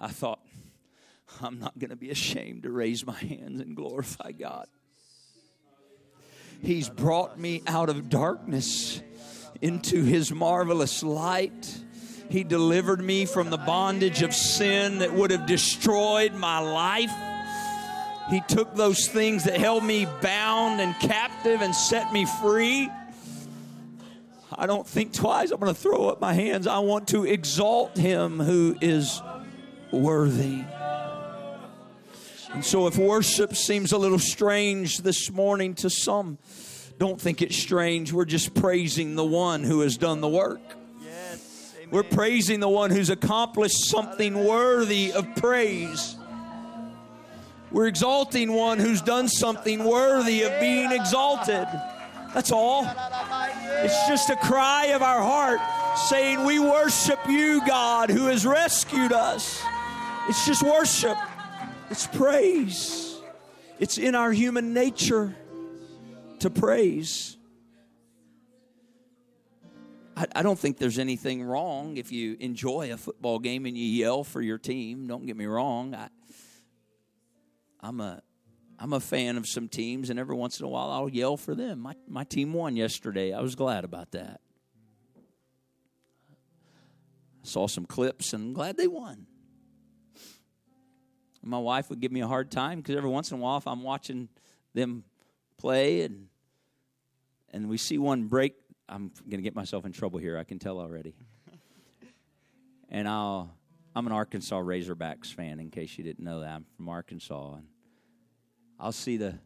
I thought, I'm not going to be ashamed to raise my hands and glorify God. He's brought me out of darkness into His marvelous light. He delivered me from the bondage of sin that would have destroyed my life. He took those things that held me bound and captive and set me free. I don't think twice. I'm going to throw up my hands. I want to exalt him who is worthy. And so, if worship seems a little strange this morning to some, don't think it's strange. We're just praising the one who has done the work. Yes. We're praising the one who's accomplished something worthy of praise. We're exalting one who's done something worthy of being exalted. That's all. It's just a cry of our heart saying, We worship you, God, who has rescued us. It's just worship, it's praise. It's in our human nature to praise. I, I don't think there's anything wrong if you enjoy a football game and you yell for your team. Don't get me wrong. I, I'm a I'm a fan of some teams, and every once in a while I'll yell for them. My my team won yesterday. I was glad about that. I saw some clips, and I'm glad they won. My wife would give me a hard time because every once in a while, if I'm watching them play and and we see one break, I'm going to get myself in trouble here. I can tell already. and I'll I'm an Arkansas Razorbacks fan. In case you didn't know that, I'm from Arkansas, and I'll see the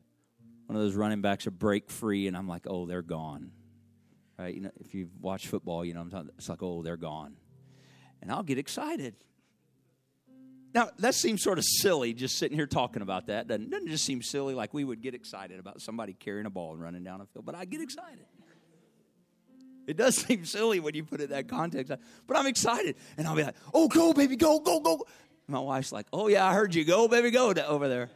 one of those running backs a break free, and I'm like, oh, they're gone. Right? You know, if you watch football, you know I'm talking. It's like, oh, they're gone, and I'll get excited. Now that seems sort of silly, just sitting here talking about that. Doesn't, doesn't it just seem silly? Like we would get excited about somebody carrying a ball and running down a field, but I get excited. It does seem silly when you put it in that context, but I'm excited, and I'll be like, "Oh, go, baby, go, go, go!" My wife's like, "Oh yeah, I heard you. Go, baby, go over there."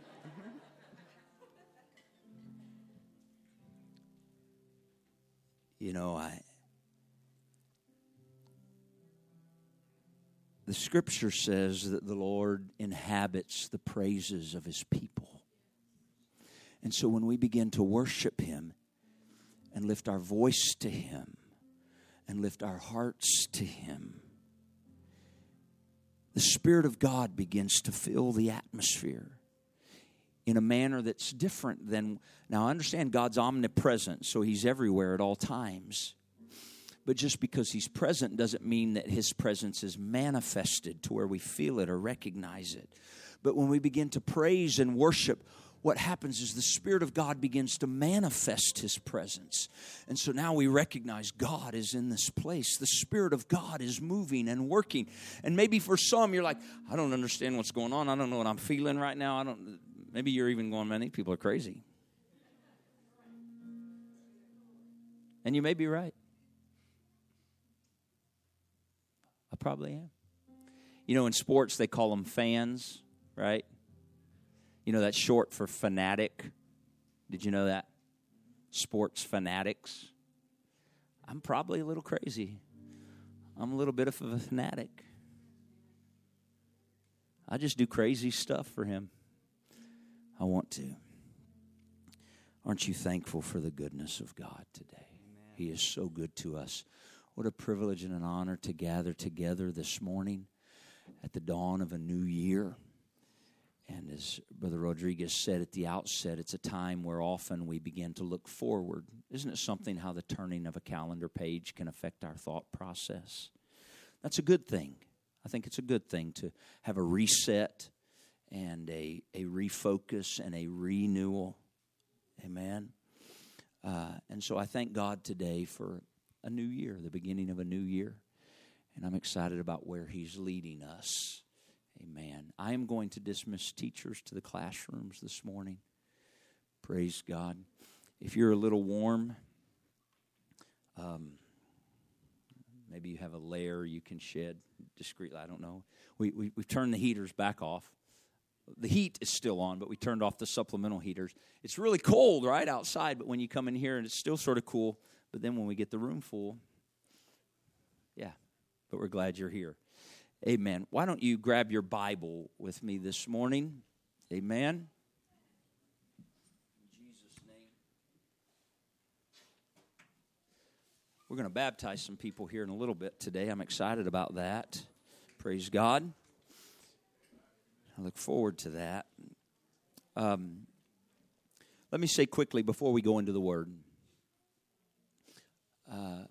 you know, I the scripture says that the Lord inhabits the praises of his people. And so when we begin to worship him and lift our voice to him and lift our hearts to him, the Spirit of God begins to fill the atmosphere in a manner that's different than. Now, I understand God's omnipresent, so He's everywhere at all times. But just because He's present doesn't mean that His presence is manifested to where we feel it or recognize it. But when we begin to praise and worship, what happens is the Spirit of God begins to manifest His presence. And so now we recognize God is in this place. The Spirit of God is moving and working. And maybe for some, you're like, I don't understand what's going on. I don't know what I'm feeling right now. I don't, maybe you're even going, many people are crazy. And you may be right. Probably am. You know, in sports, they call them fans, right? You know, that's short for fanatic. Did you know that? Sports fanatics. I'm probably a little crazy. I'm a little bit of a fanatic. I just do crazy stuff for him. I want to. Aren't you thankful for the goodness of God today? Amen. He is so good to us. What a privilege and an honor to gather together this morning at the dawn of a new year. And as Brother Rodriguez said at the outset, it's a time where often we begin to look forward. Isn't it something how the turning of a calendar page can affect our thought process? That's a good thing. I think it's a good thing to have a reset and a, a refocus and a renewal. Amen. Uh, and so I thank God today for a new year, the beginning of a new year. And I'm excited about where He's leading us. Amen. I am going to dismiss teachers to the classrooms this morning. Praise God. If you're a little warm, um, maybe you have a layer you can shed discreetly. I don't know. We, we, we've turned the heaters back off. The heat is still on, but we turned off the supplemental heaters. It's really cold, right, outside, but when you come in here and it's still sort of cool, but then when we get the room full, yeah, but we're glad you're here. Amen. Why don't you grab your Bible with me this morning? Amen. In Jesus' name. We're going to baptize some people here in a little bit today. I'm excited about that. Praise God. I look forward to that. Um, let me say quickly before we go into the Word. Uh,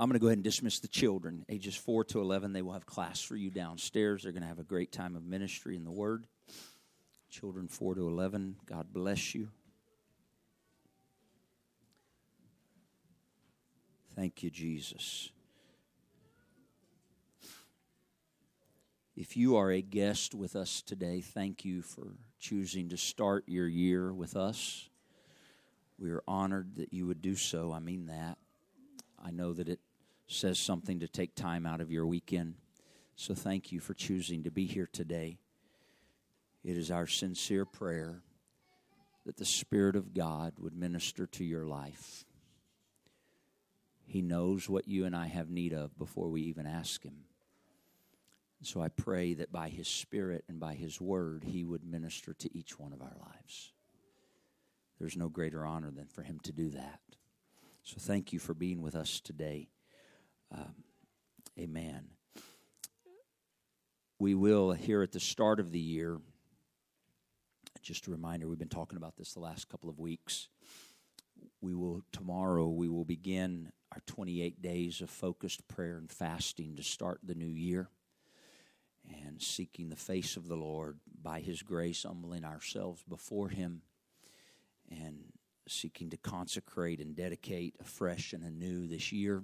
I'm going to go ahead and dismiss the children, ages 4 to 11. They will have class for you downstairs. They're going to have a great time of ministry in the Word. Children 4 to 11, God bless you. Thank you, Jesus. If you are a guest with us today, thank you for choosing to start your year with us. We are honored that you would do so. I mean that. I know that it says something to take time out of your weekend. So thank you for choosing to be here today. It is our sincere prayer that the Spirit of God would minister to your life. He knows what you and I have need of before we even ask Him. So I pray that by His Spirit and by His Word, He would minister to each one of our lives. There's no greater honor than for Him to do that. So thank you for being with us today. Um, amen. We will, here at the start of the year, just a reminder, we've been talking about this the last couple of weeks. We will, tomorrow, we will begin our 28 days of focused prayer and fasting to start the new year and seeking the face of the Lord by His grace, humbling ourselves before Him and seeking to consecrate and dedicate afresh and anew this year.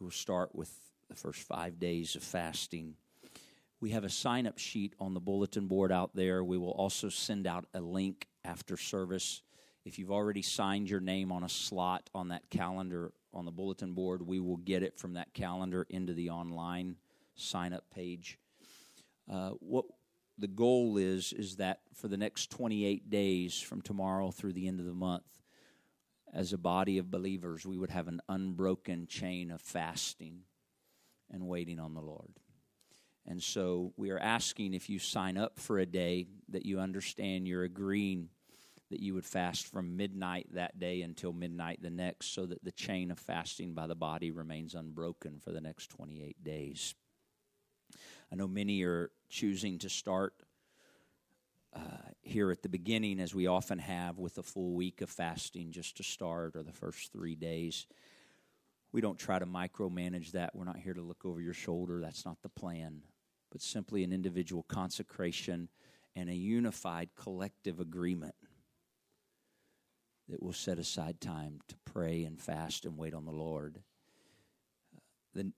We'll start with the first five days of fasting. We have a sign up sheet on the bulletin board out there. We will also send out a link after service. If you've already signed your name on a slot on that calendar on the bulletin board. We will get it from that calendar into the online sign up page. Uh, what the goal is is that for the next 28 days from tomorrow through the end of the month as a body of believers we would have an unbroken chain of fasting and waiting on the lord and so we are asking if you sign up for a day that you understand you're agreeing that you would fast from midnight that day until midnight the next, so that the chain of fasting by the body remains unbroken for the next 28 days. I know many are choosing to start uh, here at the beginning, as we often have, with a full week of fasting just to start, or the first three days. We don't try to micromanage that. We're not here to look over your shoulder. That's not the plan. But simply an individual consecration and a unified collective agreement that we'll set aside time to pray and fast and wait on the Lord. then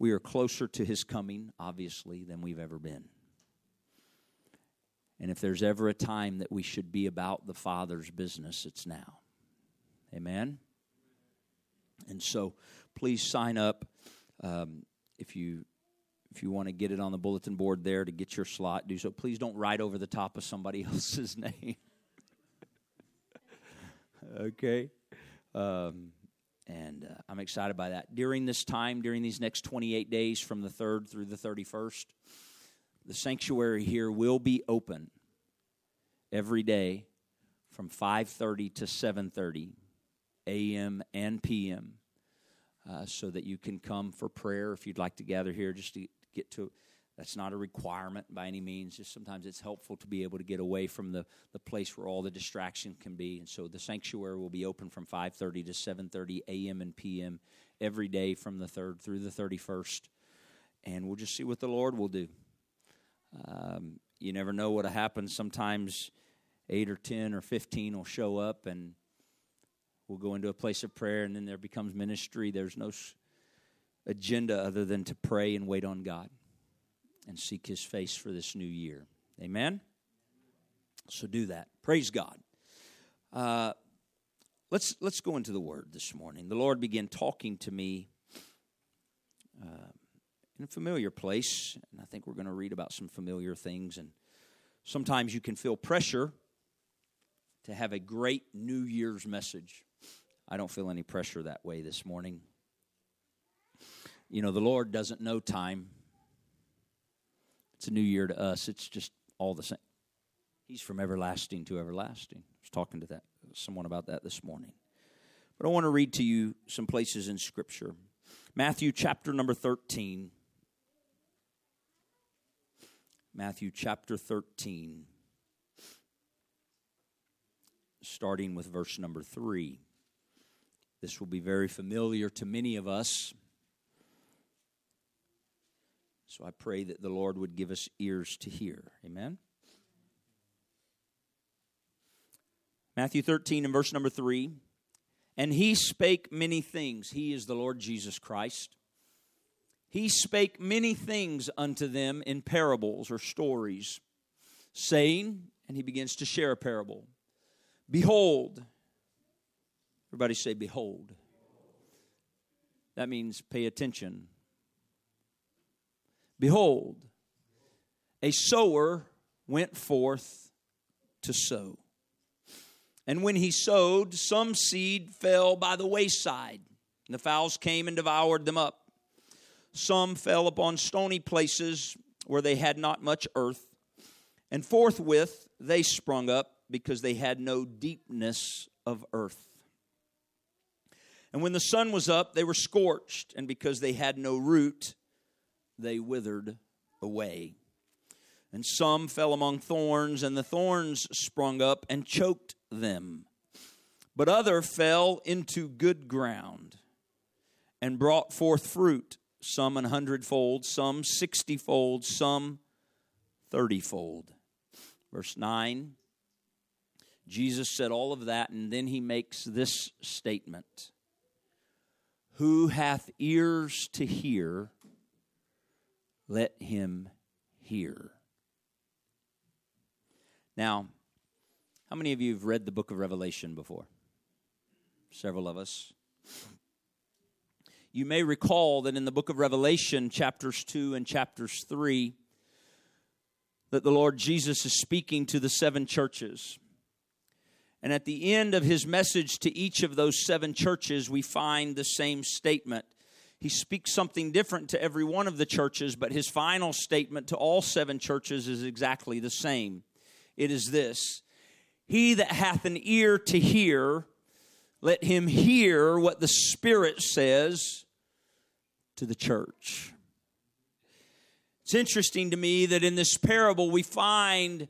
we are closer to his coming, obviously, than we've ever been. And if there's ever a time that we should be about the Father's business, it's now. Amen? And so please sign up um, if you if you want to get it on the bulletin board there to get your slot do so please don't write over the top of somebody else's name okay? Um, and uh, I'm excited by that. During this time, during these next 28 days from the 3rd through the 31st, the sanctuary here will be open every day from 5:30 to 7:30 a.m. and p.m. Uh, so that you can come for prayer if you'd like to gather here just to get to that's not a requirement by any means. Just sometimes it's helpful to be able to get away from the, the place where all the distraction can be. And so the sanctuary will be open from 5:30 to 7:30 a.m. and p.m. every day from the 3rd through the 31st. And we'll just see what the Lord will do. Um, you never know what happens. Sometimes 8 or 10 or 15 will show up and we'll go into a place of prayer and then there becomes ministry. There's no agenda other than to pray and wait on God and seek his face for this new year. Amen? So do that. Praise God. Uh, let's, let's go into the word this morning. The Lord began talking to me uh, in a familiar place, and I think we're going to read about some familiar things. And sometimes you can feel pressure to have a great New Year's message. I don't feel any pressure that way this morning. You know, the Lord doesn't know time It's a new year to us. It's just all the same. He's from everlasting to everlasting. I was talking to that someone about that this morning. But I want to read to you some places in Scripture. Matthew chapter number 13. Matthew chapter 13, starting with verse number 3. This will be very familiar to many of us. So I pray that the Lord would give us ears to hear. Amen. Matthew 13 and verse number 3. And he spake many things. He is the Lord Jesus Christ. He spake many things unto them in parables or stories, saying, and he begins to share a parable Behold, everybody say, Behold. That means pay attention. Behold, a sower went forth to sow. And when he sowed, some seed fell by the wayside, and the fowls came and devoured them up. Some fell upon stony places where they had not much earth, and forthwith they sprung up because they had no deepness of earth. And when the sun was up, they were scorched, and because they had no root, they withered away. And some fell among thorns, and the thorns sprung up and choked them. But other fell into good ground and brought forth fruit, some an hundredfold, some sixtyfold, some thirtyfold. Verse 9 Jesus said all of that, and then he makes this statement Who hath ears to hear, let him hear. Now, how many of you have read the book of Revelation before? Several of us. You may recall that in the book of Revelation, chapters 2 and chapters 3, that the Lord Jesus is speaking to the seven churches. And at the end of his message to each of those seven churches, we find the same statement. He speaks something different to every one of the churches, but his final statement to all seven churches is exactly the same. It is this he that hath an ear to hear, let him hear what the Spirit says to the church. It's interesting to me that in this parable we find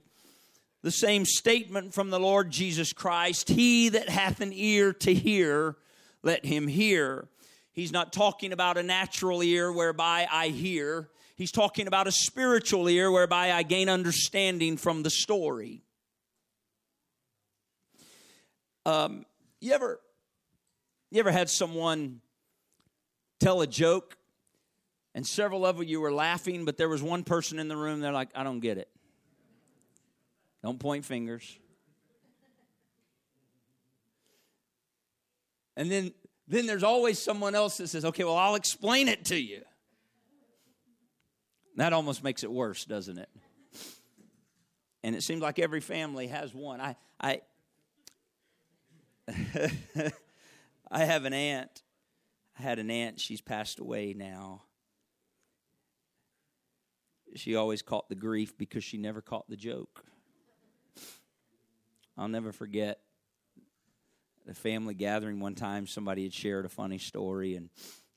the same statement from the Lord Jesus Christ He that hath an ear to hear, let him hear. He's not talking about a natural ear whereby I hear. He's talking about a spiritual ear whereby I gain understanding from the story. Um, you ever you ever had someone tell a joke and several of you were laughing, but there was one person in the room they're like, I don't get it. Don't point fingers. And then then there's always someone else that says, okay, well, I'll explain it to you. That almost makes it worse, doesn't it? And it seems like every family has one. I, I, I have an aunt. I had an aunt, she's passed away now. She always caught the grief because she never caught the joke. I'll never forget the family gathering one time. Somebody had shared a funny story, and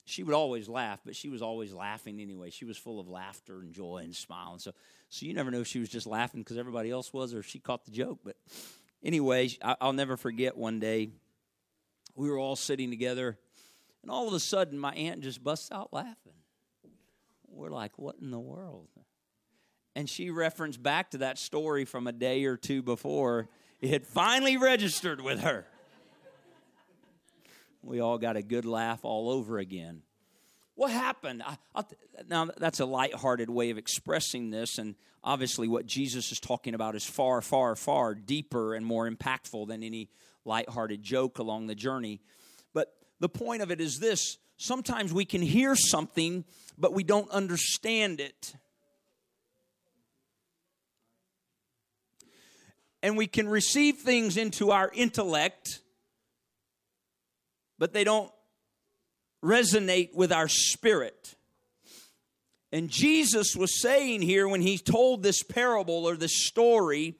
she would always laugh, but she was always laughing anyway. She was full of laughter and joy and smile. And so, so you never know if she was just laughing because everybody else was or she caught the joke. But anyway, I'll never forget one day we were all sitting together, and all of a sudden, my aunt just busts out laughing. We're like, what in the world? And she referenced back to that story from a day or two before. It had finally registered with her. We all got a good laugh all over again. What happened? I, now, that's a light-hearted way of expressing this, and obviously, what Jesus is talking about is far, far, far deeper and more impactful than any light-hearted joke along the journey. But the point of it is this sometimes we can hear something, but we don't understand it. And we can receive things into our intellect, but they don't resonate with our spirit. And Jesus was saying here when he told this parable or this story,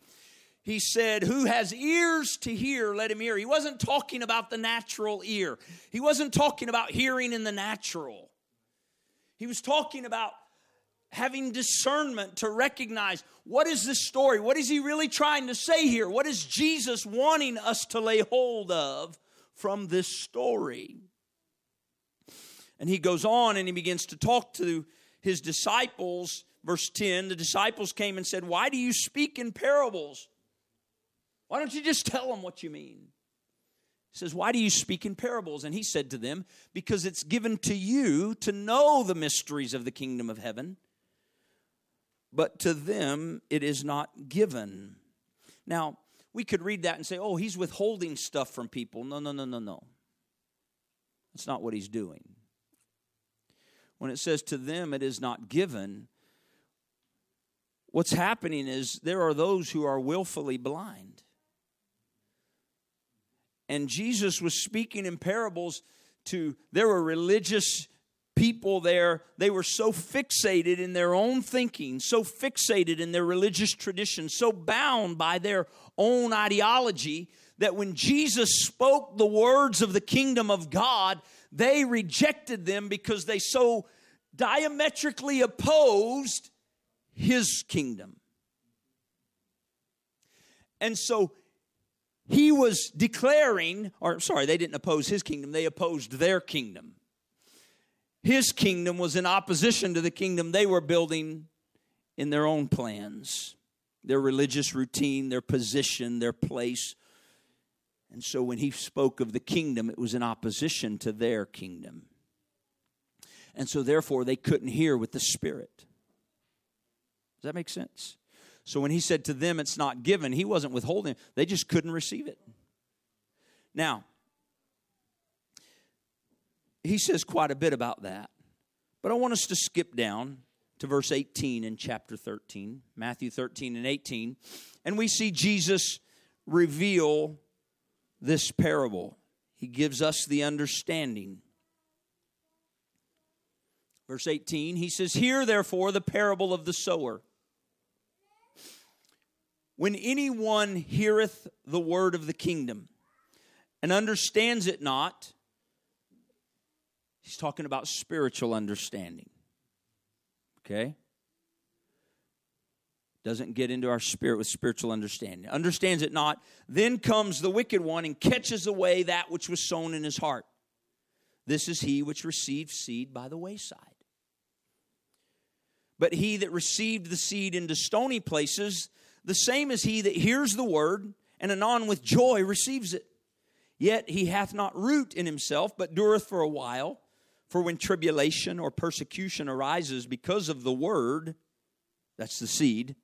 he said, Who has ears to hear, let him hear. He wasn't talking about the natural ear, he wasn't talking about hearing in the natural. He was talking about having discernment to recognize what is this story? What is he really trying to say here? What is Jesus wanting us to lay hold of from this story? And he goes on and he begins to talk to his disciples. Verse 10 the disciples came and said, Why do you speak in parables? Why don't you just tell them what you mean? He says, Why do you speak in parables? And he said to them, Because it's given to you to know the mysteries of the kingdom of heaven, but to them it is not given. Now, we could read that and say, Oh, he's withholding stuff from people. No, no, no, no, no. That's not what he's doing. When it says to them it is not given, what's happening is there are those who are willfully blind. And Jesus was speaking in parables to, there were religious people there. They were so fixated in their own thinking, so fixated in their religious tradition, so bound by their own ideology that when Jesus spoke the words of the kingdom of God, they rejected them because they so diametrically opposed his kingdom. And so he was declaring, or sorry, they didn't oppose his kingdom, they opposed their kingdom. His kingdom was in opposition to the kingdom they were building in their own plans, their religious routine, their position, their place. And so when he spoke of the kingdom, it was in opposition to their kingdom. And so therefore they couldn't hear with the Spirit. Does that make sense? So when he said to them, it's not given, he wasn't withholding, they just couldn't receive it. Now, he says quite a bit about that, but I want us to skip down to verse 18 in chapter 13, Matthew 13 and 18, and we see Jesus reveal this parable. He gives us the understanding. Verse 18, he says, Hear therefore the parable of the sower. When anyone heareth the word of the kingdom and understands it not, he's talking about spiritual understanding. Okay? Doesn't get into our spirit with spiritual understanding. Understands it not. Then comes the wicked one and catches away that which was sown in his heart. This is he which received seed by the wayside. But he that received the seed into stony places, the same is he that hears the word, and anon with joy receives it. Yet he hath not root in himself, but dureth for a while. For when tribulation or persecution arises because of the word, that's the seed,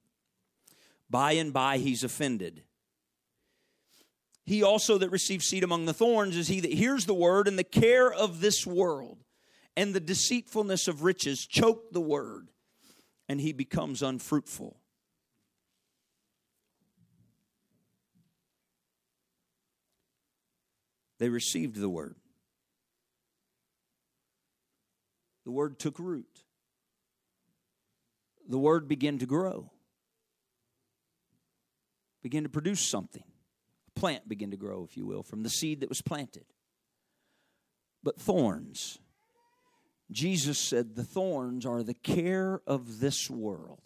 by and by he's offended. He also that receives seed among the thorns is he that hears the word, and the care of this world and the deceitfulness of riches choke the word, and he becomes unfruitful. They received the word. The word took root. The word began to grow, began to produce something. A plant began to grow, if you will, from the seed that was planted. But thorns, Jesus said, the thorns are the care of this world,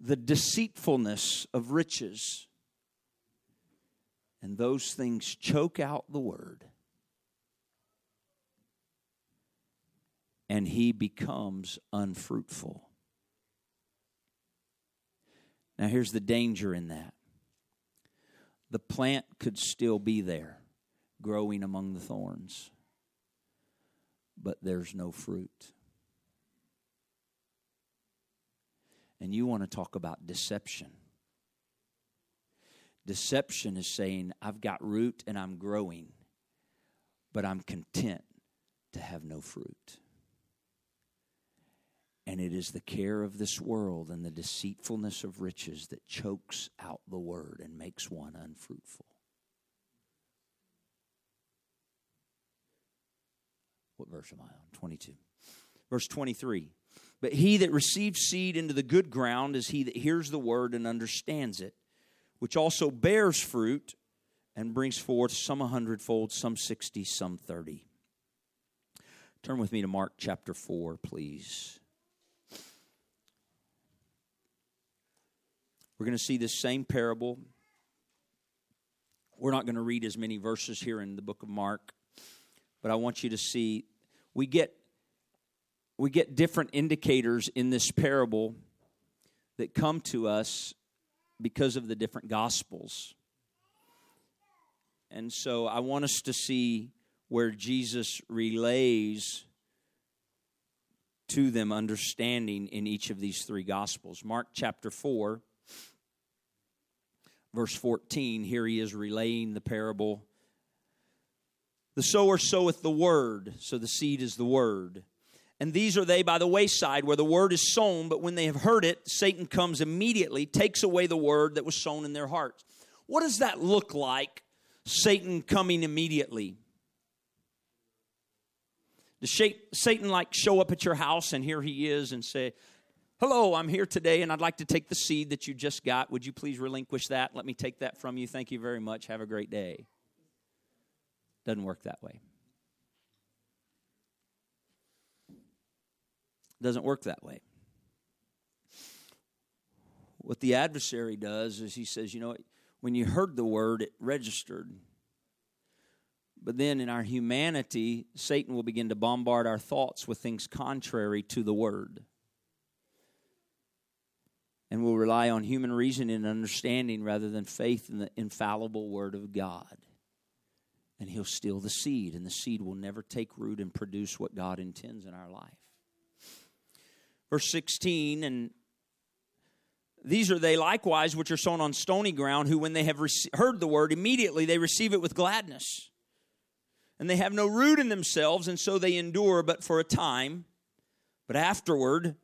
the deceitfulness of riches and those things choke out the word. And he becomes unfruitful. Now, here's the danger in that the plant could still be there, growing among the thorns, but there's no fruit. And you want to talk about deception. Deception is saying, I've got root and I'm growing, but I'm content to have no fruit. And it is the care of this world and the deceitfulness of riches that chokes out the word and makes one unfruitful. What verse am I on? 22. Verse 23. But he that receives seed into the good ground is he that hears the word and understands it, which also bears fruit and brings forth some a hundredfold, some sixty, some thirty. Turn with me to Mark chapter 4, please. We're going to see this same parable. We're not going to read as many verses here in the book of Mark, but I want you to see we get we get different indicators in this parable that come to us because of the different gospels. And so I want us to see where Jesus relays to them understanding in each of these three gospels. Mark chapter 4, verse 14, here he is relaying the parable. The sower soweth the word, so the seed is the word. And these are they by the wayside where the word is sown, but when they have heard it, Satan comes immediately, takes away the word that was sown in their hearts. What does that look like, Satan coming immediately? Does Satan like show up at your house and here he is and say, Hello, I'm here today and I'd like to take the seed that you just got. Would you please relinquish that? Let me take that from you. Thank you very much. Have a great day. Doesn't work that way. doesn't work that way. What the adversary does is he says, you know, when you heard the word, it registered. But then in our humanity, Satan will begin to bombard our thoughts with things contrary to the word. And we'll rely on human reason and understanding rather than faith in the infallible word of God. And he'll steal the seed, and the seed will never take root and produce what God intends in our life. Verse 16 and these are they likewise which are sown on stony ground who when they have heard the word immediately they receive it with gladness. And they have no root in themselves and so they endure but for a time. But afterward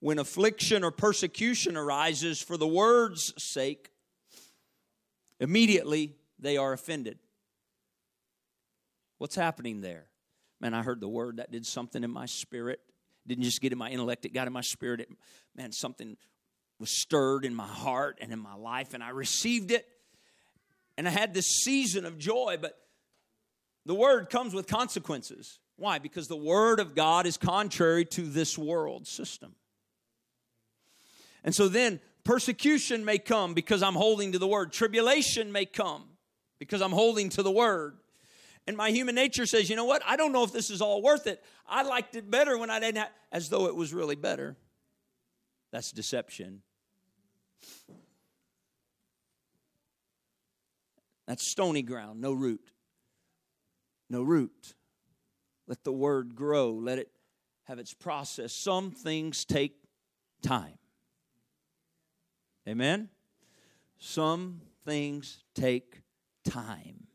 when affliction or persecution arises for the word's sake immediately they are offended what's happening there man i heard the word that did something in my spirit didn't just get in my intellect, it got in my spirit. It, man, something was stirred in my heart and in my life, and I received it. And I had this season of joy, but the word comes with consequences. Why? Because the word of God is contrary to this world system. And so then persecution may come because I'm holding to the word, tribulation may come because I'm holding to the word. And my human nature says, you know what? I don't know if this is all worth it. I liked it better when I didn't have, as though it was really better. That's deception. That's stony ground, no root. No root. Let the word grow, let it have its process. Some things take time. Amen? Some things take time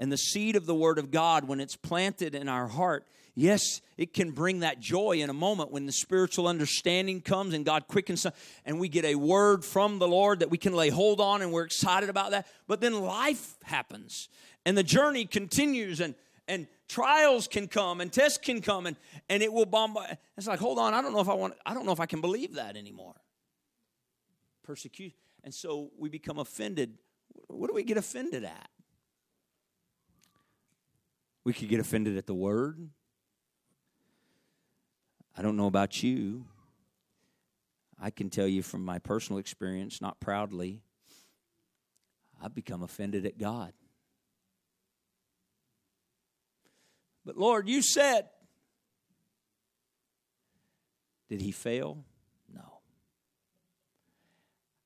and the seed of the Word of God, when it's planted in our heart, yes, it can bring that joy in a moment when the spiritual understanding comes and God quickens and we get a word from the Lord that we can lay hold on and we're excited about that. But then life happens and the journey continues and and trials can come and tests can come and and it will bombard. It's like, hold on, I don't know if I want I don't know if I can believe that anymore. Persecution. And so we become offended. What do we get offended at? We could get offended at the word. I don't know about you. I can tell you from my personal experience, not proudly, I've become offended at God. But Lord, you said, did he fail?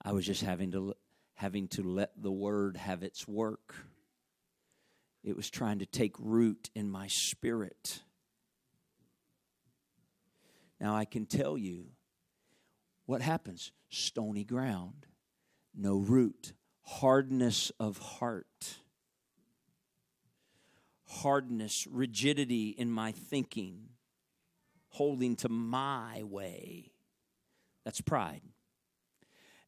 I was just having to having to let the word have its work. It was trying to take root in my spirit. Now I can tell you what happens stony ground, no root, hardness of heart, hardness, rigidity in my thinking, holding to my way. That's pride.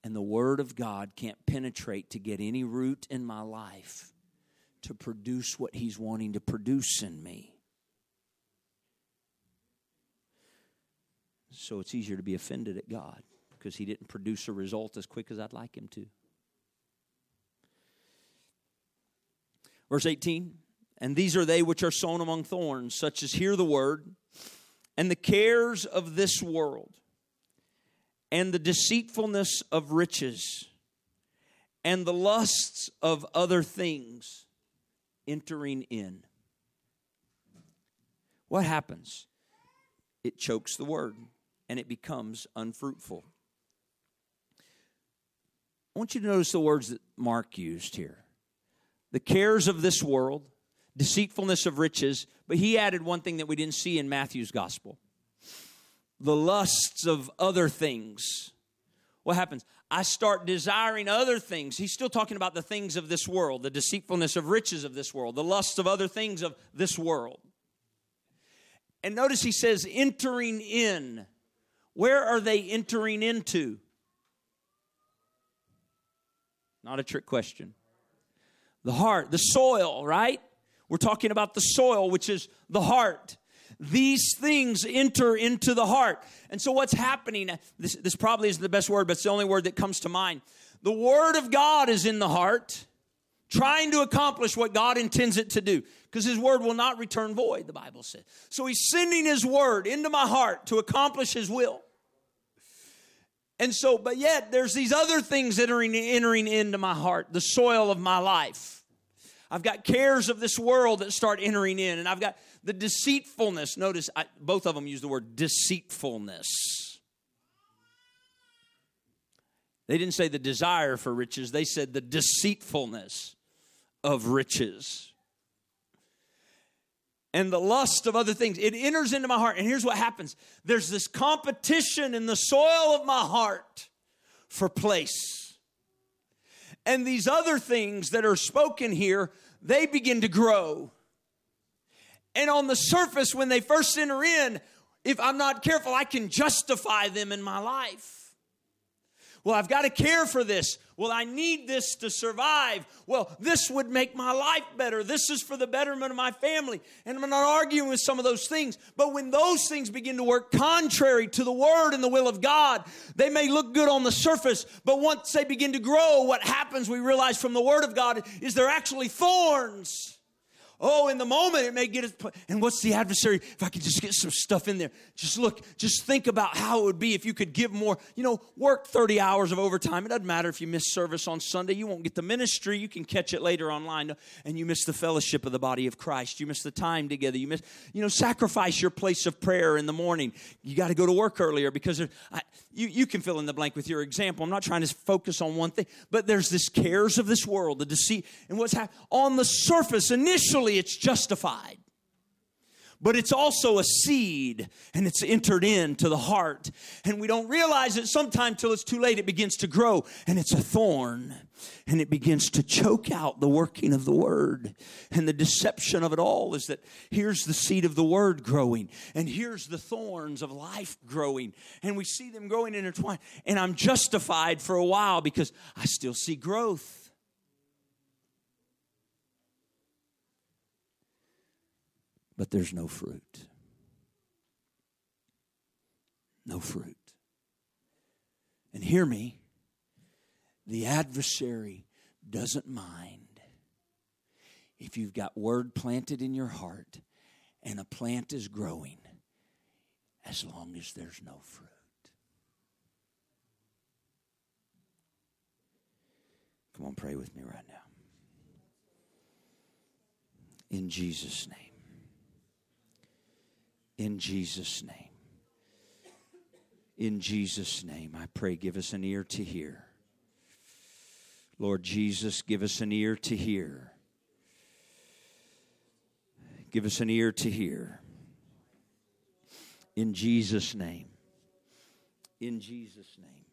And the Word of God can't penetrate to get any root in my life to produce what He's wanting to produce in me. So it's easier to be offended at God because He didn't produce a result as quick as I'd like Him to. Verse 18 And these are they which are sown among thorns, such as hear the word, and the cares of this world, and the deceitfulness of riches, and the lusts of other things entering in. What happens? It chokes the word and it becomes unfruitful. I want you to notice the words that Mark used here the cares of this world, deceitfulness of riches, but he added one thing that we didn't see in Matthew's gospel the lusts of other things. What happens? I start desiring other things. He's still talking about the things of this world, the deceitfulness of riches of this world, the lusts of other things of this world. And notice he says, entering in. Where are they entering into? Not a trick question the heart, the soil, right? We're talking about the soil, which is the heart. These things enter into the heart. And so, what's happening? This, this probably isn't the best word, but it's the only word that comes to mind. The Word of God is in the heart, trying to accomplish what God intends it to do, because His Word will not return void, the Bible says. So, He's sending His Word into my heart to accomplish His will. And so, but yet there's these other things that are entering into my heart, the soil of my life. I've got cares of this world that start entering in, and I've got the deceitfulness. Notice I, both of them use the word deceitfulness. They didn't say the desire for riches, they said the deceitfulness of riches and the lust of other things. It enters into my heart. And here's what happens there's this competition in the soil of my heart for place. And these other things that are spoken here, they begin to grow. And on the surface, when they first enter in, if I'm not careful, I can justify them in my life. Well, I've got to care for this. Well, I need this to survive. Well, this would make my life better. This is for the betterment of my family. And I'm not arguing with some of those things. But when those things begin to work contrary to the word and the will of God, they may look good on the surface. But once they begin to grow, what happens, we realize from the word of God, is they're actually thorns. Oh, in the moment it may get us. And what's the adversary? If I could just get some stuff in there, just look, just think about how it would be if you could give more. You know, work 30 hours of overtime. It doesn't matter if you miss service on Sunday. You won't get the ministry. You can catch it later online. And you miss the fellowship of the body of Christ. You miss the time together. You miss, you know, sacrifice your place of prayer in the morning. You got to go to work earlier because I, you, you can fill in the blank with your example. I'm not trying to focus on one thing, but there's this cares of this world, the deceit, and what's happening on the surface. Initially, it's justified, but it's also a seed, and it's entered into the heart, and we don't realize it sometimes till it's too late. It begins to grow, and it's a thorn and it begins to choke out the working of the word. And the deception of it all is that here's the seed of the word growing, and here's the thorns of life growing, and we see them growing intertwined. And I'm justified for a while because I still see growth. But there's no fruit. No fruit. And hear me the adversary doesn't mind if you've got word planted in your heart and a plant is growing as long as there's no fruit. Come on, pray with me right now. In Jesus' name. In Jesus' name. In Jesus' name, I pray, give us an ear to hear Lord Jesus, give us an ear to hear. Give us an ear to hear. In Jesus' name. In Jesus' name.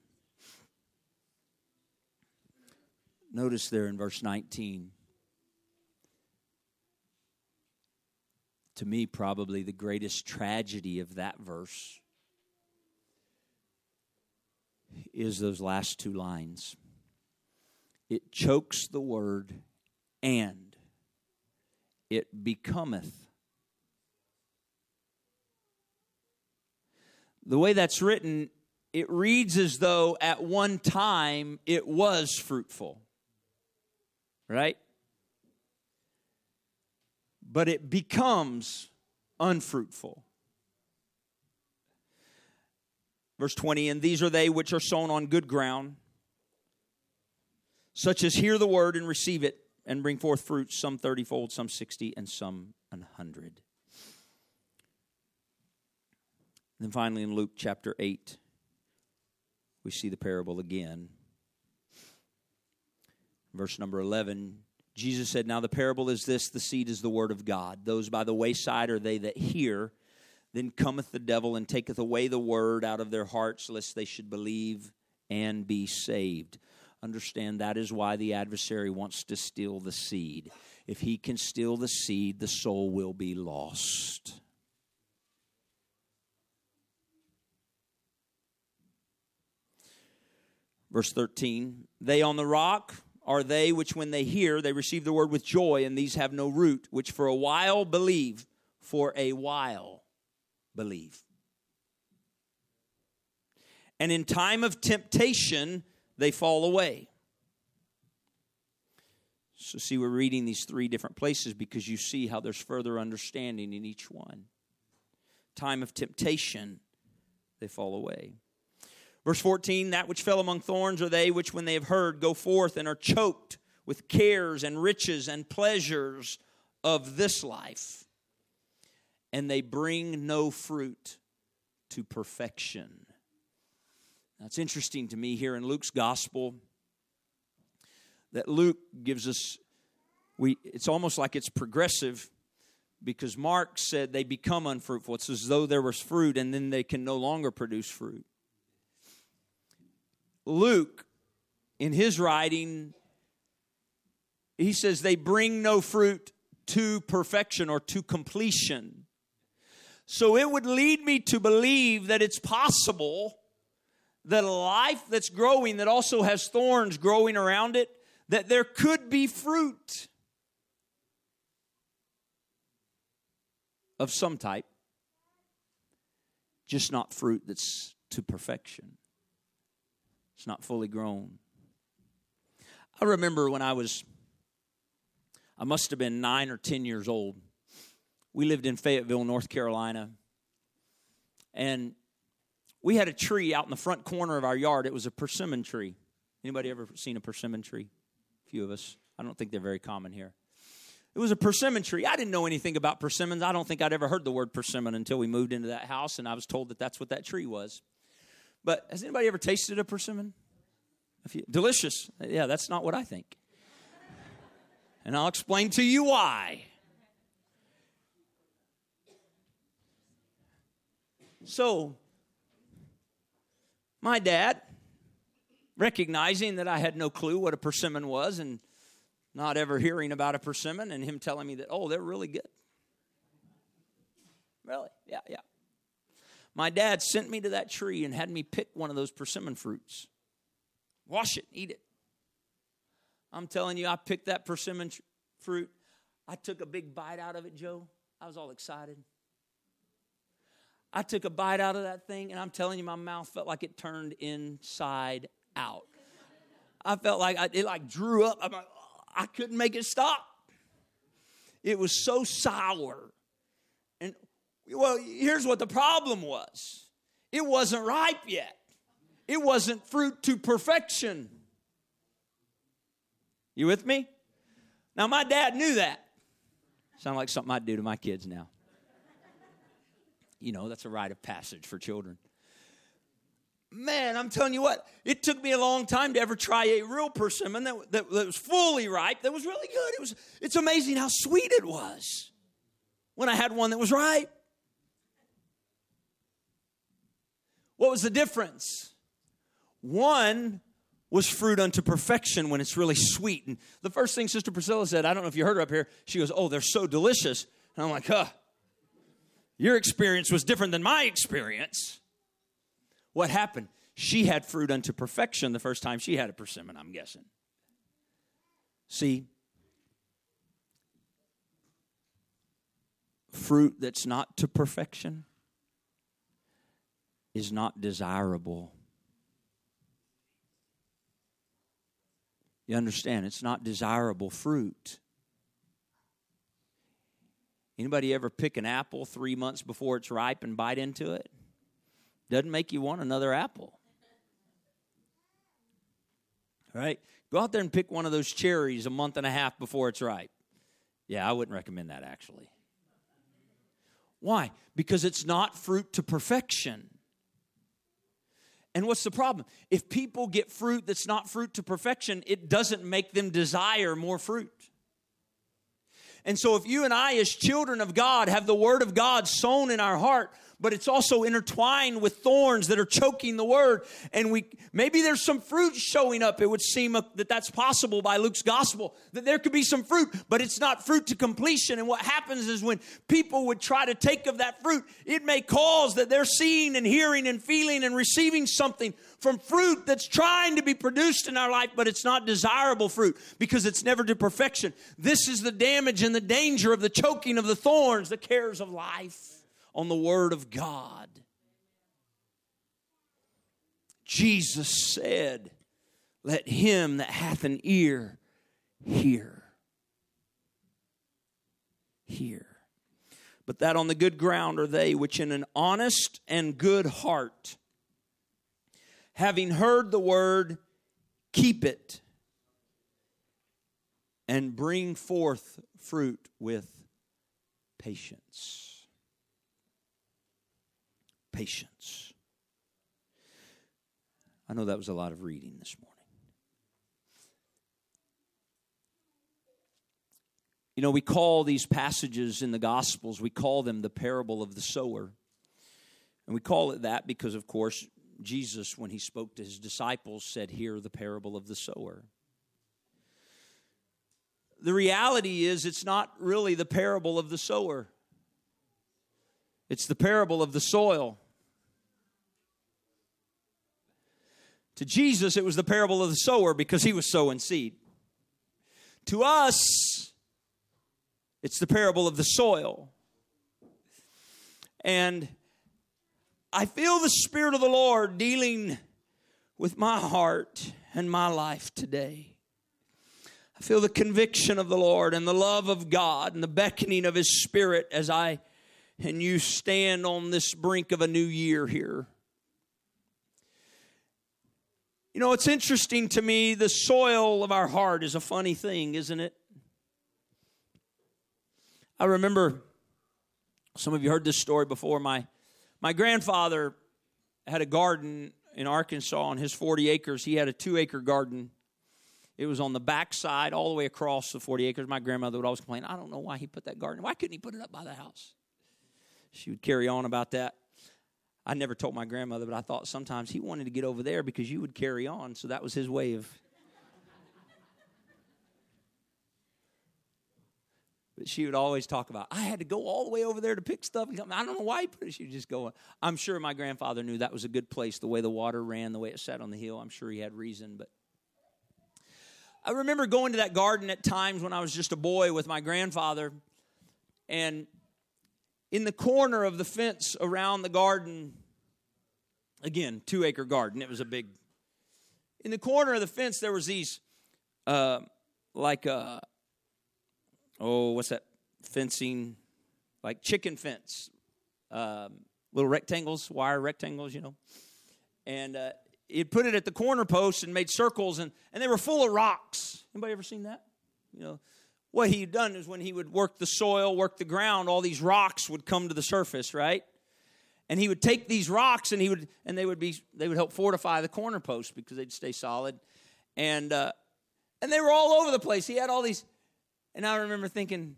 Notice there in verse 19. To me, probably the greatest tragedy of that verse is those last two lines it chokes the word, and it becometh. the way that's written, it reads as though at one time it was fruitful. Right? But it becomes unfruitful. Verse 20, and these are they which are sown on good ground, such as hear the word and receive it and bring forth fruit, some thirtyfold, some sixty, and some an hundred. Then finally, in Luke chapter 8, we see the parable again. Verse number 11, Jesus said, Now the parable is this the seed is the word of God. Those by the wayside are they that hear. Then cometh the devil and taketh away the word out of their hearts, lest they should believe and be saved. Understand that is why the adversary wants to steal the seed. If he can steal the seed, the soul will be lost. Verse 13 They on the rock are they which, when they hear, they receive the word with joy, and these have no root, which for a while believe, for a while believe. And in time of temptation, they fall away. So, see, we're reading these three different places because you see how there's further understanding in each one. Time of temptation, they fall away. Verse 14 That which fell among thorns are they which, when they have heard, go forth and are choked with cares and riches and pleasures of this life, and they bring no fruit to perfection. That's interesting to me here in Luke's gospel that Luke gives us we it's almost like it's progressive because Mark said they become unfruitful. It's as though there was fruit and then they can no longer produce fruit. Luke, in his writing, he says they bring no fruit to perfection or to completion. So it would lead me to believe that it's possible that a life that's growing that also has thorns growing around it, that there could be fruit of some type, just not fruit that's to perfection. It's not fully grown. I remember when I was, I must have been nine or 10 years old. We lived in Fayetteville, North Carolina. And we had a tree out in the front corner of our yard. It was a persimmon tree. Anybody ever seen a persimmon tree? A few of us. I don't think they're very common here. It was a persimmon tree. I didn't know anything about persimmons. I don't think I'd ever heard the word persimmon until we moved into that house and I was told that that's what that tree was. But has anybody ever tasted a persimmon? Delicious. Yeah, that's not what I think. And I'll explain to you why. So, my dad, recognizing that I had no clue what a persimmon was and not ever hearing about a persimmon, and him telling me that, oh, they're really good. Really? Yeah, yeah. My dad sent me to that tree and had me pick one of those persimmon fruits. Wash it, eat it. I'm telling you, I picked that persimmon tr- fruit. I took a big bite out of it, Joe. I was all excited. I took a bite out of that thing, and I'm telling you, my mouth felt like it turned inside out. I felt like I, it like drew up. Like, oh, I couldn't make it stop. It was so sour. And well, here's what the problem was it wasn't ripe yet, it wasn't fruit to perfection. You with me? Now, my dad knew that. Sound like something I'd do to my kids now. You know, that's a rite of passage for children. Man, I'm telling you what, it took me a long time to ever try a real persimmon that, that, that was fully ripe, that was really good. It was, it's amazing how sweet it was when I had one that was ripe. What was the difference? One was fruit unto perfection when it's really sweet. And the first thing Sister Priscilla said, I don't know if you heard her up here, she goes, Oh, they're so delicious. And I'm like, Huh, your experience was different than my experience. What happened? She had fruit unto perfection the first time she had a persimmon, I'm guessing. See, fruit that's not to perfection is not desirable. You understand? It's not desirable fruit. Anybody ever pick an apple three months before it's ripe and bite into it? Doesn't make you want another apple. Right? Go out there and pick one of those cherries a month and a half before it's ripe. Yeah, I wouldn't recommend that actually. Why? Because it's not fruit to perfection. And what's the problem? If people get fruit that's not fruit to perfection, it doesn't make them desire more fruit. And so, if you and I, as children of God, have the Word of God sown in our heart, but it's also intertwined with thorns that are choking the word. And we maybe there's some fruit showing up. It would seem that that's possible by luke's gospel that there could be some fruit but it's not fruit to completion. And what happens is when people would try to take of that fruit it may cause that they're seeing and hearing and feeling and receiving something from fruit that's trying to be produced in our life but it's not desirable fruit because it's never to perfection. This is the damage and the danger of the choking of the thorns the cares of life on the Word of God. Jesus said, Let him that hath an ear hear. Hear. But that on the good ground are they which in an honest and good heart, having heard the word, keep it and bring forth fruit with patience patience. I know that was a lot of reading this morning. You know, we call these passages in the Gospels, we call them the parable of the sower. And we call it that because, of course, Jesus, when he spoke to his disciples, said, Hear the parable of the sower. The reality is, it's not really the parable of the sower, it's the parable of the soil. To Jesus, it was the parable of the sower because he was sowing seed. To us, it's the parable of the soil. And I feel the Spirit of the Lord dealing with my heart and my life today. I feel the conviction of the Lord and the love of God and the beckoning of His Spirit as I and you stand on this brink of a new year here. You know, it's interesting to me, the soil of our heart is a funny thing, isn't it? I remember some of you heard this story before. My, my grandfather had a garden in Arkansas on his 40 acres. He had a two acre garden. It was on the back side, all the way across the 40 acres. My grandmother would always complain, I don't know why he put that garden. Why couldn't he put it up by the house? She would carry on about that. I never told my grandmother, but I thought sometimes he wanted to get over there because you would carry on. So that was his way of. But she would always talk about, I had to go all the way over there to pick stuff. And come. I don't know why he put it. She would just go. I'm sure my grandfather knew that was a good place, the way the water ran, the way it sat on the hill. I'm sure he had reason. But I remember going to that garden at times when I was just a boy with my grandfather. And in the corner of the fence around the garden, again, two acre garden, it was a big. In the corner of the fence, there was these, uh, like, uh, oh, what's that fencing? Like chicken fence, um, little rectangles, wire rectangles, you know. And uh, he put it at the corner post and made circles, and, and they were full of rocks. Anybody ever seen that? You know, what he'd done is when he would work the soil, work the ground, all these rocks would come to the surface, right? And he would take these rocks and he would and they would be they would help fortify the corner posts because they'd stay solid. And uh, and they were all over the place. He had all these, and I remember thinking,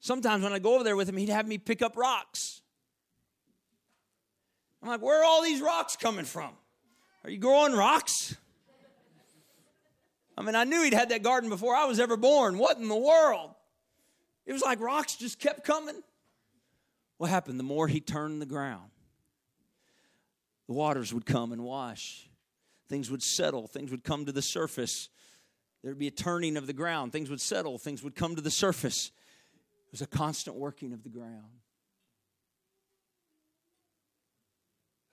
sometimes when I go over there with him, he'd have me pick up rocks. I'm like, where are all these rocks coming from? Are you growing rocks? I mean, I knew he'd had that garden before I was ever born. What in the world? It was like rocks just kept coming. What happened? The more he turned the ground, the waters would come and wash. Things would settle. Things would come to the surface. There'd be a turning of the ground. Things would settle. Things would come to the surface. It was a constant working of the ground.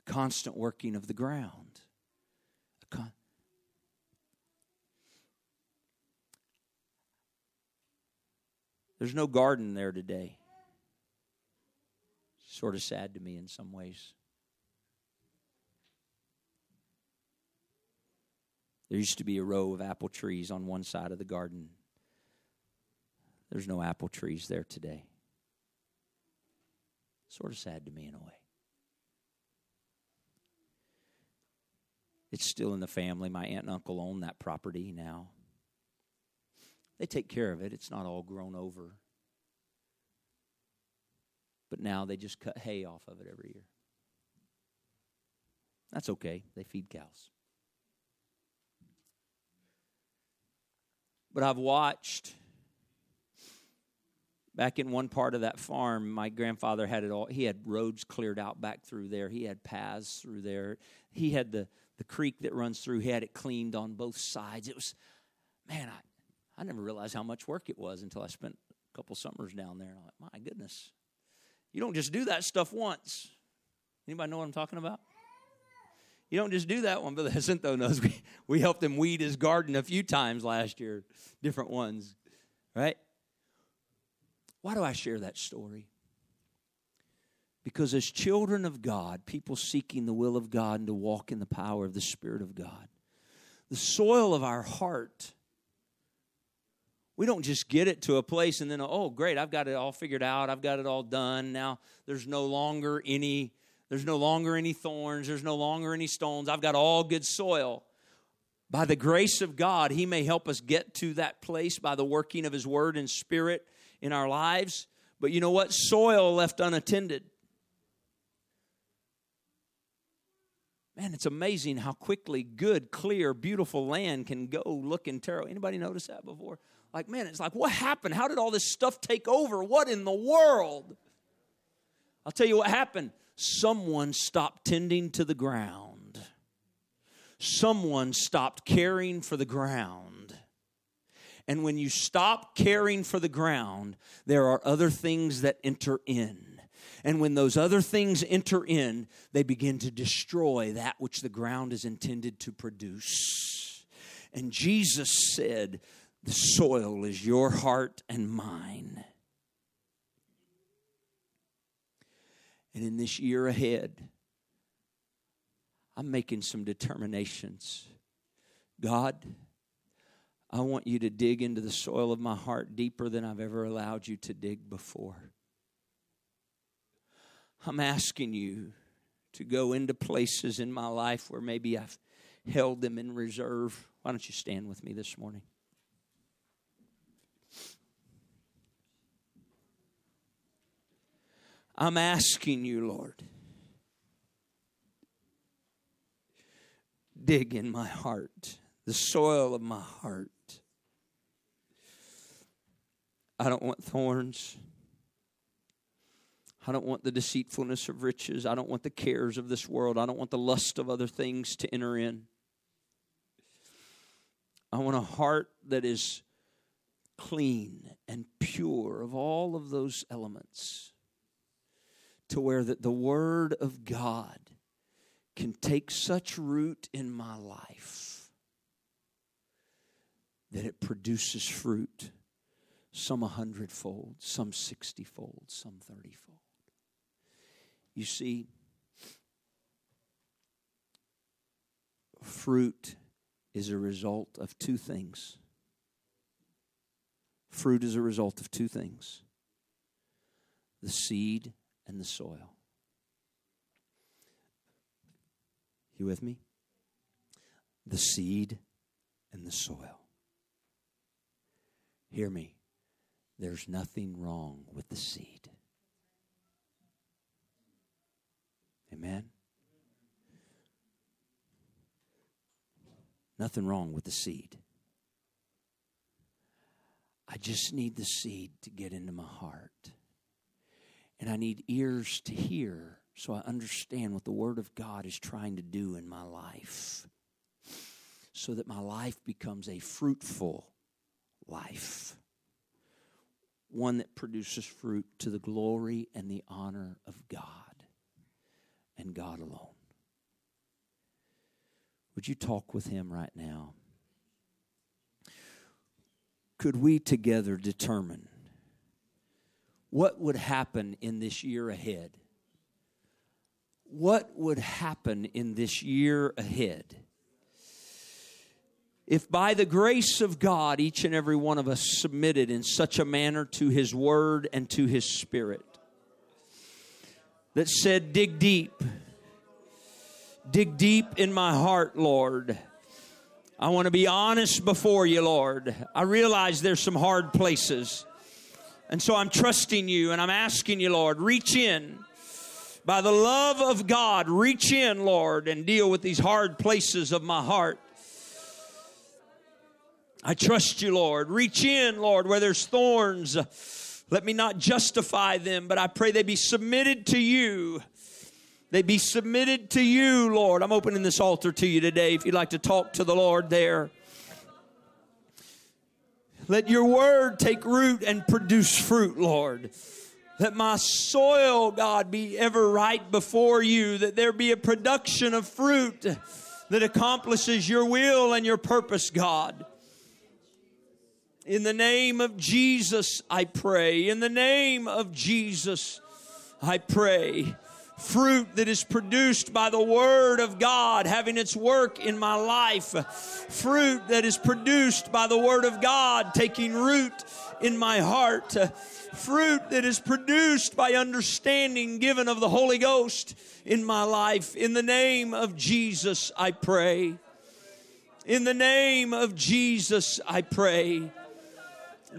A constant working of the ground. Con- There's no garden there today. Sort of sad to me in some ways. There used to be a row of apple trees on one side of the garden. There's no apple trees there today. Sort of sad to me in a way. It's still in the family. My aunt and uncle own that property now. They take care of it, it's not all grown over. But now they just cut hay off of it every year. That's okay, they feed cows. But I've watched back in one part of that farm, my grandfather had it all. He had roads cleared out back through there. He had paths through there. He had the, the creek that runs through. He had it cleaned on both sides. It was, man, I, I never realized how much work it was until I spent a couple summers down there. I'm like, my goodness. You don't just do that stuff once. Anybody know what I'm talking about? You don't just do that one. Brother Jacinto knows we, we helped him weed his garden a few times last year, different ones, right? Why do I share that story? Because as children of God, people seeking the will of God and to walk in the power of the Spirit of God, the soil of our heart, we don't just get it to a place and then, oh, great, I've got it all figured out, I've got it all done. Now there's no longer any there's no longer any thorns. There's no longer any stones. I've got all good soil. By the grace of God, He may help us get to that place by the working of His Word and Spirit in our lives. But you know what? Soil left unattended. Man, it's amazing how quickly good, clear, beautiful land can go looking terrible. Anybody notice that before? Like, man, it's like, what happened? How did all this stuff take over? What in the world? I'll tell you what happened someone stopped tending to the ground. Someone stopped caring for the ground. And when you stop caring for the ground, there are other things that enter in. And when those other things enter in, they begin to destroy that which the ground is intended to produce. And Jesus said, The soil is your heart and mine. And in this year ahead, I'm making some determinations. God, I want you to dig into the soil of my heart deeper than I've ever allowed you to dig before. I'm asking you to go into places in my life where maybe I've held them in reserve. Why don't you stand with me this morning? I'm asking you, Lord, dig in my heart, the soil of my heart. I don't want thorns. I don't want the deceitfulness of riches. I don't want the cares of this world. I don't want the lust of other things to enter in. I want a heart that is clean and pure of all of those elements to where that the word of God can take such root in my life that it produces fruit, some a hundredfold, some sixtyfold, some thirtyfold. You see, fruit is a result of two things. Fruit is a result of two things the seed and the soil. You with me? The seed and the soil. Hear me. There's nothing wrong with the seed. Amen. Nothing wrong with the seed. I just need the seed to get into my heart. And I need ears to hear so I understand what the Word of God is trying to do in my life. So that my life becomes a fruitful life. One that produces fruit to the glory and the honor of God and God alone. Would you talk with him right now? Could we together determine what would happen in this year ahead? What would happen in this year ahead? If by the grace of God, each and every one of us submitted in such a manner to His Word and to His Spirit, that said, Dig deep, dig deep in my heart, Lord. I want to be honest before you, Lord. I realize there's some hard places. And so I'm trusting you and I'm asking you, Lord, reach in. By the love of God, reach in, Lord, and deal with these hard places of my heart. I trust you, Lord. Reach in, Lord, where there's thorns. Let me not justify them, but I pray they be submitted to you. They be submitted to you, Lord. I'm opening this altar to you today if you'd like to talk to the Lord there. Let your word take root and produce fruit, Lord. Let my soil, God, be ever right before you, that there be a production of fruit that accomplishes your will and your purpose, God. In the name of Jesus, I pray. In the name of Jesus, I pray. Fruit that is produced by the Word of God having its work in my life. Fruit that is produced by the Word of God taking root in my heart. Fruit that is produced by understanding given of the Holy Ghost in my life. In the name of Jesus, I pray. In the name of Jesus, I pray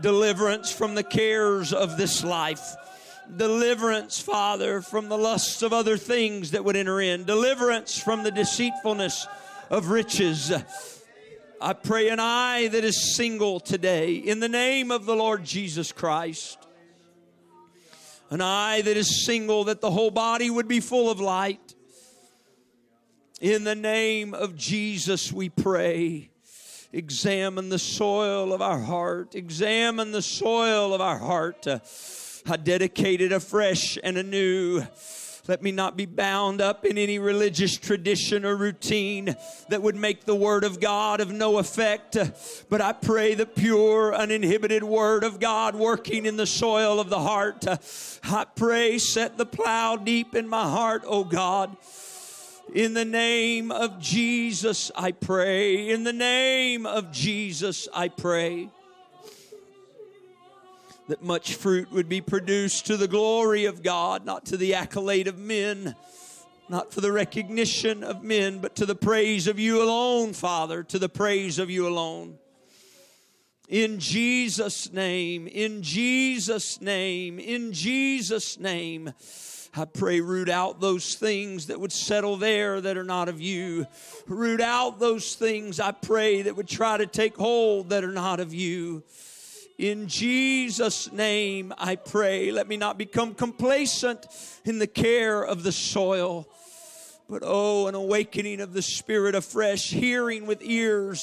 deliverance from the cares of this life. Deliverance, Father, from the lusts of other things that would enter in. Deliverance from the deceitfulness of riches. I pray an eye that is single today in the name of the Lord Jesus Christ. An eye that is single, that the whole body would be full of light. In the name of Jesus, we pray. Examine the soil of our heart. Examine the soil of our heart. I dedicate it afresh and anew. Let me not be bound up in any religious tradition or routine that would make the Word of God of no effect. But I pray the pure, uninhibited Word of God working in the soil of the heart. I pray, set the plow deep in my heart, O God. In the name of Jesus, I pray. In the name of Jesus, I pray that much fruit would be produced to the glory of God, not to the accolade of men, not for the recognition of men, but to the praise of you alone, Father, to the praise of you alone. In Jesus' name, in Jesus' name, in Jesus' name. I pray, root out those things that would settle there that are not of you. Root out those things, I pray, that would try to take hold that are not of you. In Jesus' name, I pray. Let me not become complacent in the care of the soil, but oh, an awakening of the Spirit afresh, hearing with ears